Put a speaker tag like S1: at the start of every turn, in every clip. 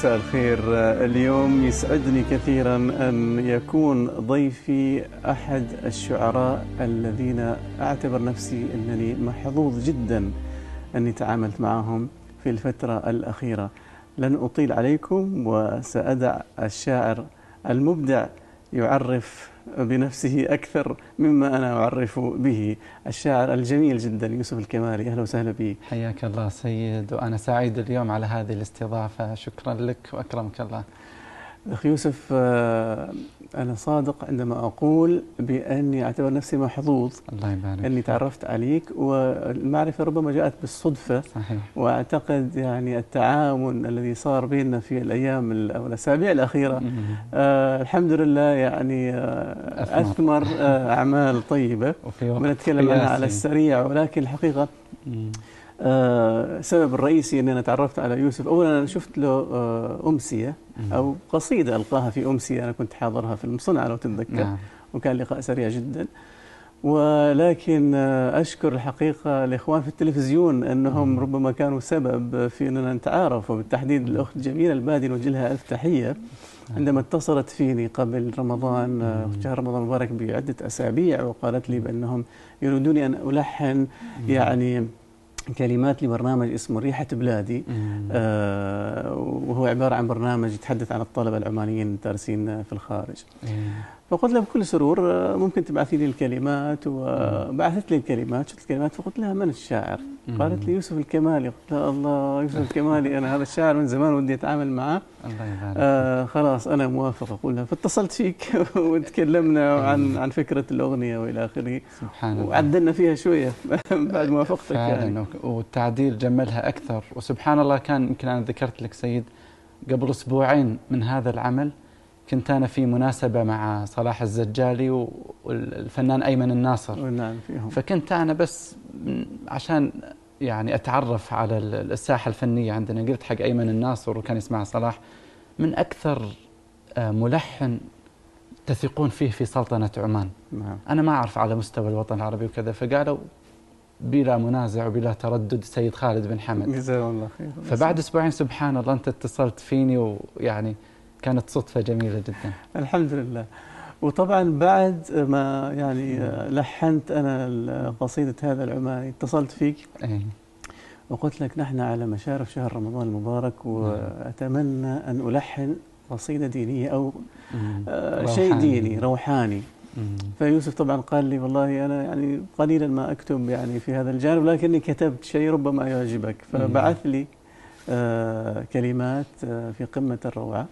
S1: مساء الخير. اليوم يسعدني كثيرا أن يكون ضيفي أحد الشعراء الذين أعتبر نفسي أنني محظوظ جدا أني تعاملت معهم في الفترة الأخيرة. لن أطيل عليكم وسأدع الشاعر المبدع يعرف بنفسه أكثر مما أنا أعرف به. الشاعر الجميل جدا يوسف الكمالي أهلا وسهلا به
S2: حياك الله سيد وأنا سعيد اليوم على هذه الاستضافة. شكرا لك وأكرمك الله.
S1: أخي يوسف آه، أنا صادق عندما أقول بأني أعتبر نفسي محظوظ
S2: الله يبارك
S1: أني تعرفت عليك والمعرفة ربما جاءت بالصدفة
S2: صحيح
S1: وأعتقد يعني التعاون الذي صار بيننا في الأيام أو الأسابيع الأخيرة آه الحمد لله يعني آه
S2: أثمر.
S1: أثمر آه أعمال طيبة ونتكلم عنها على. السريع ولكن الحقيقة
S2: مم.
S1: آه، السبب الرئيسي أني أنا تعرفت على يوسف. أولا أنا شفت له آه، أمسية أو قصيدة ألقاها في أمسية. أنا كنت حاضرها في المصنع لو تتذكر.
S2: نعم.
S1: وكان لقاء سريع جدا. ولكن آه، أشكر الحقيقة الإخوان في التلفزيون أنهم. ربما كانوا سبب في أننا نتعارف. وبالتحديد الأخت جميلة البادي نوجه لها ألف تحية. عندما اتصلت فيني قبل رمضان آه،. شهر رمضان المبارك بعدة أسابيع وقالت لي بأنهم يريدوني أن ألحن يعني كلمات لبرنامج اسمه ريحة بلادي. آه، وهو عبارة عن برنامج يتحدث عن الطلبة العمانيين الدارسين في الخارج. فقلت لها بكل سرور آه، ممكن تبعثي لي الكلمات وبعثت لي الكلمات شفت الكلمات فقلت لها من الشاعر؟ قالت لي يوسف الكمالي. قلت لها الله يوسف الكمالي أنا هذا الشاعر من زمان ودي أتعامل معه.
S2: الله يبارك
S1: آه خلاص أنا موافق أقول لها. فاتصلت فيك وتكلمنا عن عن فكرة الأغنية وإلى آخره.
S2: سبحان الله.
S1: وعدلنا فيها شوية بعد موافقتك يعني.
S2: والتعديل جملها أكثر. وسبحان الله كان يمكن أنا ذكرت لك سيد قبل أسبوعين من هذا العمل. كنت أنا في مناسبة مع صلاح الزجالي والفنان أيمن الناصر.
S1: نعم فيهم.
S2: فكنت أنا بس عشان يعني أتعرف على ال- الساحة الفنية عندنا. قلت حق أيمن الناصر وكان يسمع صلاح. من أكثر آه، ملحن تثقون فيه في سلطنة عمان.
S1: نعم.
S2: أنا ما أعرف على مستوى الوطن العربي وكذا. فقالوا بلا منازع وبلا تردد سيد خالد بن حمد.
S1: جزاه الله خير.
S2: فبعد أسبوعين سبحان الله أنت اتصلت فيني ويعني كانت صدفة جميلة جدا
S1: الحمد لله وطبعا بعد ما يعني لحنت أنا قصيدة هذا العماني اتصلت فيك
S2: إيه.
S1: وقلت لك نحن على مشارف شهر رمضان المبارك وأتمنى أن ألحن قصيدة دينية أو
S2: مم.
S1: آه، شيء. ديني روحاني. فيوسف طبعا قال لي والله أنا يعني قليلا ما أكتب يعني في هذا الجانب لكني كتبت شيء ربما يعجبك فبعث لي آه كلمات آه في قمة الروعة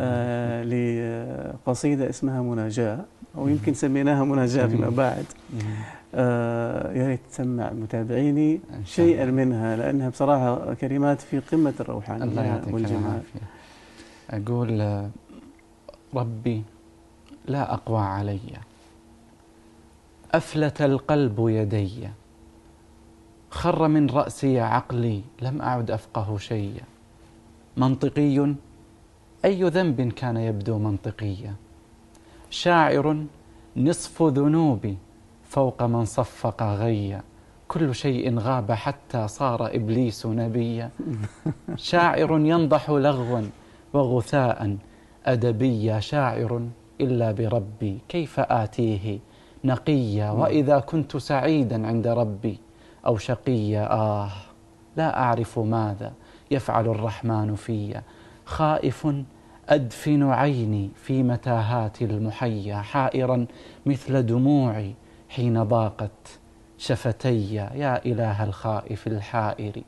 S1: آه لقصيدة اسمها مناجاة أو يمكن سميناها مناجاة فيما. بعد. آه يا ريت تسمع متابعيني شيئا منها لأنها بصراحة كلمات في
S2: الله يعطيك
S1: والجمال.
S2: أقول آه، ربي لا أقوى علي. أفلت القلب يدي. خر من رأسي عقلي. لم أعد أفقه شيئا. منطقي أي ذنب كان يبدو منطقيا؟ شاعر نصف ذنوبي فوق من صفق غيا. كل شيء غاب حتى صار إبليس نبيا. شاعر ينضح لغوا وغثاء أدبيا. شاعر إلا بربي كيف آتيه نقيا؟ وإذا كنت سعيدا عند ربي أو شقيا. آه لا أعرف ماذا يفعل الرحمن في خائف أدفن عيني في متاهات المحيا حائرا مثل دموعي حين ضاقت شفتي يا إله الخائف الحائر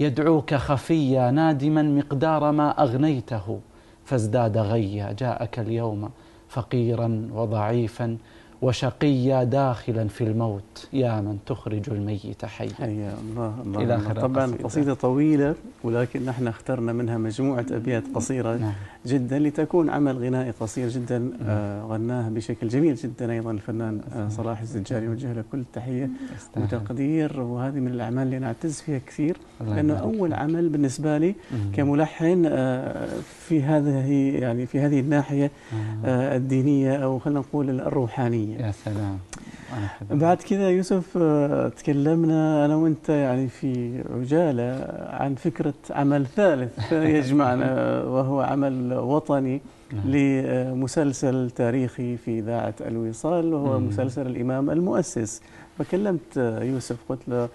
S2: يدعوك خفيا نادما مقدار ما أغنيته فازداد غيا جاءك اليوم فقيرا وضعيفا وشقيا داخلا في الموت يا من تخرج الميت حيا
S1: الله الله,
S2: إلى
S1: الله.
S2: آخر
S1: طبعا. قصيدة طويلة ولكن نحن اخترنا منها مجموعة أبيات قصيرة
S2: نعم
S1: جدا لتكون عمل غنائي قصير جدا آه غناه بشكل جميل جدا أيضا الفنان آه صلاح الزجاري وجه له كل تحية
S2: يستاهل.
S1: وتقدير وهذه من الأعمال اللي أنا أعتز فيها كثير لأنه أول. عمل بالنسبة لي
S2: مم.
S1: كملحن آه في هذه يعني في هذه الناحية.
S2: آه
S1: الدينية أو خلينا نقول الروحانية
S2: يا سلام
S1: بعد كذا يوسف آه، تكلمنا أنا وأنت يعني في عجالة عن فكرة عمل ثالث يجمعنا وهو عمل وطني نعم. لمسلسل تاريخي في إذاعة الوصال وهو. مسلسل الإمام المؤسس. فكلمت يوسف قلت له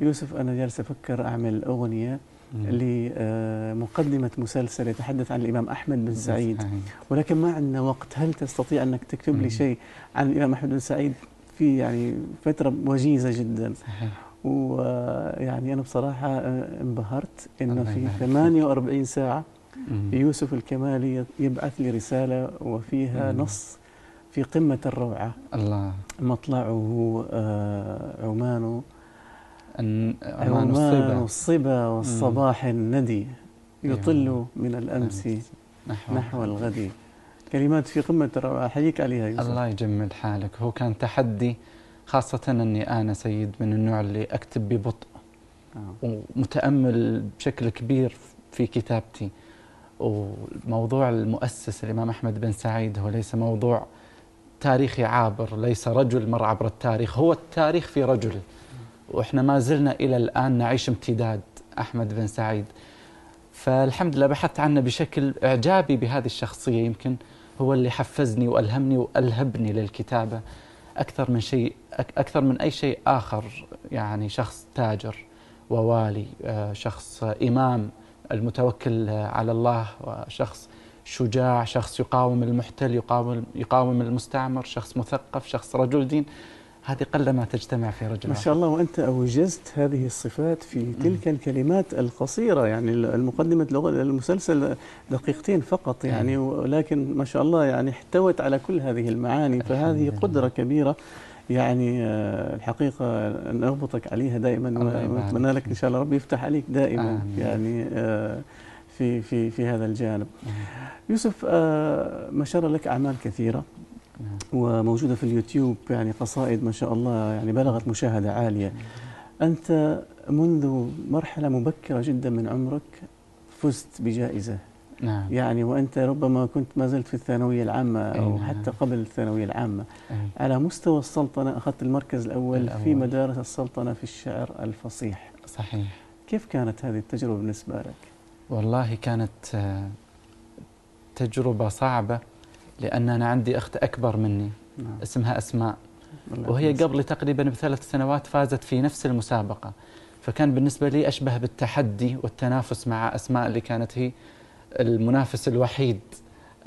S1: يوسف أنا جالس أفكر أعمل أغنية لمقدمة مسلسل يتحدث عن الإمام أحمد بن سعيد. ولكن ما عندنا وقت. هل تستطيع أنك تكتب لي شيء عن الإمام أحمد بن سعيد؟ في يعني فترة وجيزة جدا. صحيح. ويعني أنا بصراحة انبهرت إنه في 48 ساعة يوسف الكمالي يبعث لي رسالة وفيها نص في قمة الروعة.
S2: الله.
S1: مطلعه آه عمان
S2: عمان الصبا.
S1: الصبا والصباح الندي. يطل من الأمس نحو, نحو الغد. كلمات في قمة الروعة أحييك عليها يوسف.
S2: الله يجمل حالك. هو كان تحدي خاصة أني أنا سيد من النوع اللي أكتب ببطء آه. ومتأمل بشكل كبير في كتابتي. وموضوع المؤسس الإمام أحمد بن سعيد هو ليس موضوع تاريخي عابر ليس رجل مر عبر التاريخ هو التاريخ في رجل. وإحنا ما زلنا إلى الآن نعيش امتداد أحمد بن سعيد. فالحمد لله بحثت عنه بشكل إعجابي بهذه الشخصية. يمكن هو اللي حفزني وألهمني وألهبني للكتابة. أكثر من شيء أكثر من أي شيء آخر يعني شخص تاجر ووالي آه، شخص إمام المتوكل على الله وشخص شجاع شخص يقاوم المحتل يقاوم يقاوم المستعمر شخص مثقف شخص رجل دين. هذه قل ما تجتمع في رجل
S1: ما شاء الله وأنت أوجزت هذه الصفات في تلك الكلمات القصيرة يعني المقدمة المسلسل دقيقتين فقط يعني ولكن ما شاء الله يعني احتوت على كل هذه المعاني فهذه قدرة كبيرة يعني آه، الحقيقة نربطك عليها دائما ونتمنى لك إن شاء الله ربي يفتح عليك دائما آمين. يعني آه، في في في هذا الجانب. يوسف آه، ما شاء الله لك أعمال كثيرة؟ وموجودة في اليوتيوب يعني قصائد ما شاء الله يعني بلغت مشاهدة عالية أنت منذ مرحلة مبكرة جدا من عمرك فزت بجائزة نعم. يعني وأنت ربما كنت ما زلت في الثانوية العامة أو نعم. حتى قبل الثانوية العامة أي. على مستوى السلطنة أخذت المركز الأول, الأول في مدارس السلطنة في الشعر الفصيح
S2: صحيح
S1: كيف كانت هذه التجربة بالنسبة لك؟
S2: والله كانت تجربة صعبة لأن أنا عندي أخت أكبر مني نعم. اسمها أسماء وهي قبل تقريبا بثلاث سنوات فازت في نفس المسابقة فكان بالنسبة لي أشبه بالتحدي والتنافس مع أسماء اللي كانت هي المنافس الوحيد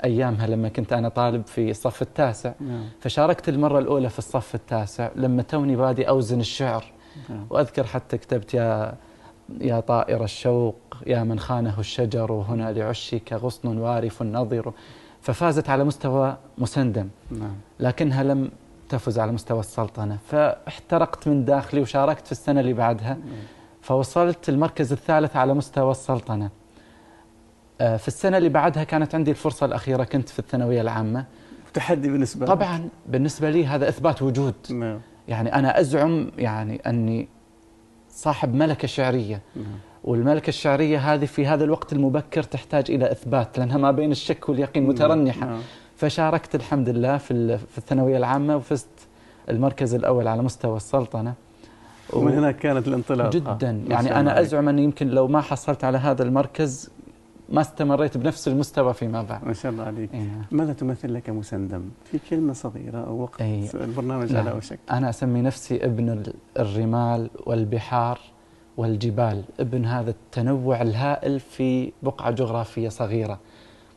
S2: أيامها لما كنت أنا طالب في الصف التاسع نعم. فشاركت المرة الأولى في الصف التاسع لما توني بادي أوزن الشعر نعم. وأذكر حتى كتبت يا يا طائر الشوق يا من خانه الشجر هنا لعشك غصن وارف نظر ففازت على مستوى مسندم نعم. لكنها لم تفز على مستوى السلطنة فاحترقت من داخلي وشاركت في السنة اللي بعدها نعم. فوصلت المركز الثالث على مستوى السلطنة آه، في السنة اللي بعدها كانت عندي الفرصة الأخيرة كنت في الثانوية العامة
S1: تحدي بالنسبة
S2: طبعا لك. بالنسبة لي هذا إثبات وجود نعم. يعني أنا أزعم يعني أني صاحب ملكة شعرية نعم. والملكة الشعرية هذه في هذا الوقت المبكر تحتاج إلى إثبات لأنها ما بين الشك واليقين مترنحة. نعم. فشاركت الحمد لله في في الثانوية العامة وفزت المركز الأول على مستوى السلطنة.
S1: ومن هناك كانت الانطلاقة.
S2: جدا. يعني أنا أزعم أني يمكن لو ما حصلت على هذا المركز ما استمريت بنفس المستوى فيما بعد.
S1: ما شاء الله عليك. إيه. ماذا تمثل لك مسندم في كلمة صغيرة أو وقت إيه. البرنامج على وشك.
S2: أنا أسمي نفسي ابن الرمال والبحار. والجبال ابن هذا التنوع الهائل في بقعة جغرافية صغيرة.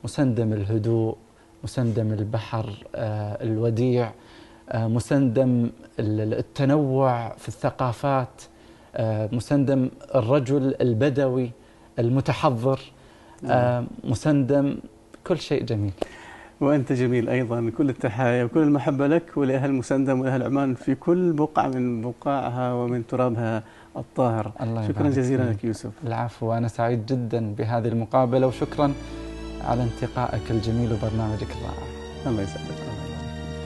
S2: مسندم الهدوء مسندم البحر آه، الوديع آه، مسندم التنوع في الثقافات آه، مسندم الرجل البدوي المتحضر نعم. مسندم كل شيء جميل.
S1: وأنت جميل أيضا كل التحايا وكل المحبة لك ولأهل مسندم وأهل عمان في كل بقعة من بقاعها ومن ترابها. الطاهر. الله شكرا جزيلا لك يوسف.
S2: العفو وأنا سعيد جدا بهذه المقابلة وشكرا على انتقائك الجميل وبرنامجك الرائع.
S1: الله يسعدك.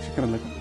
S1: شكرا لكم.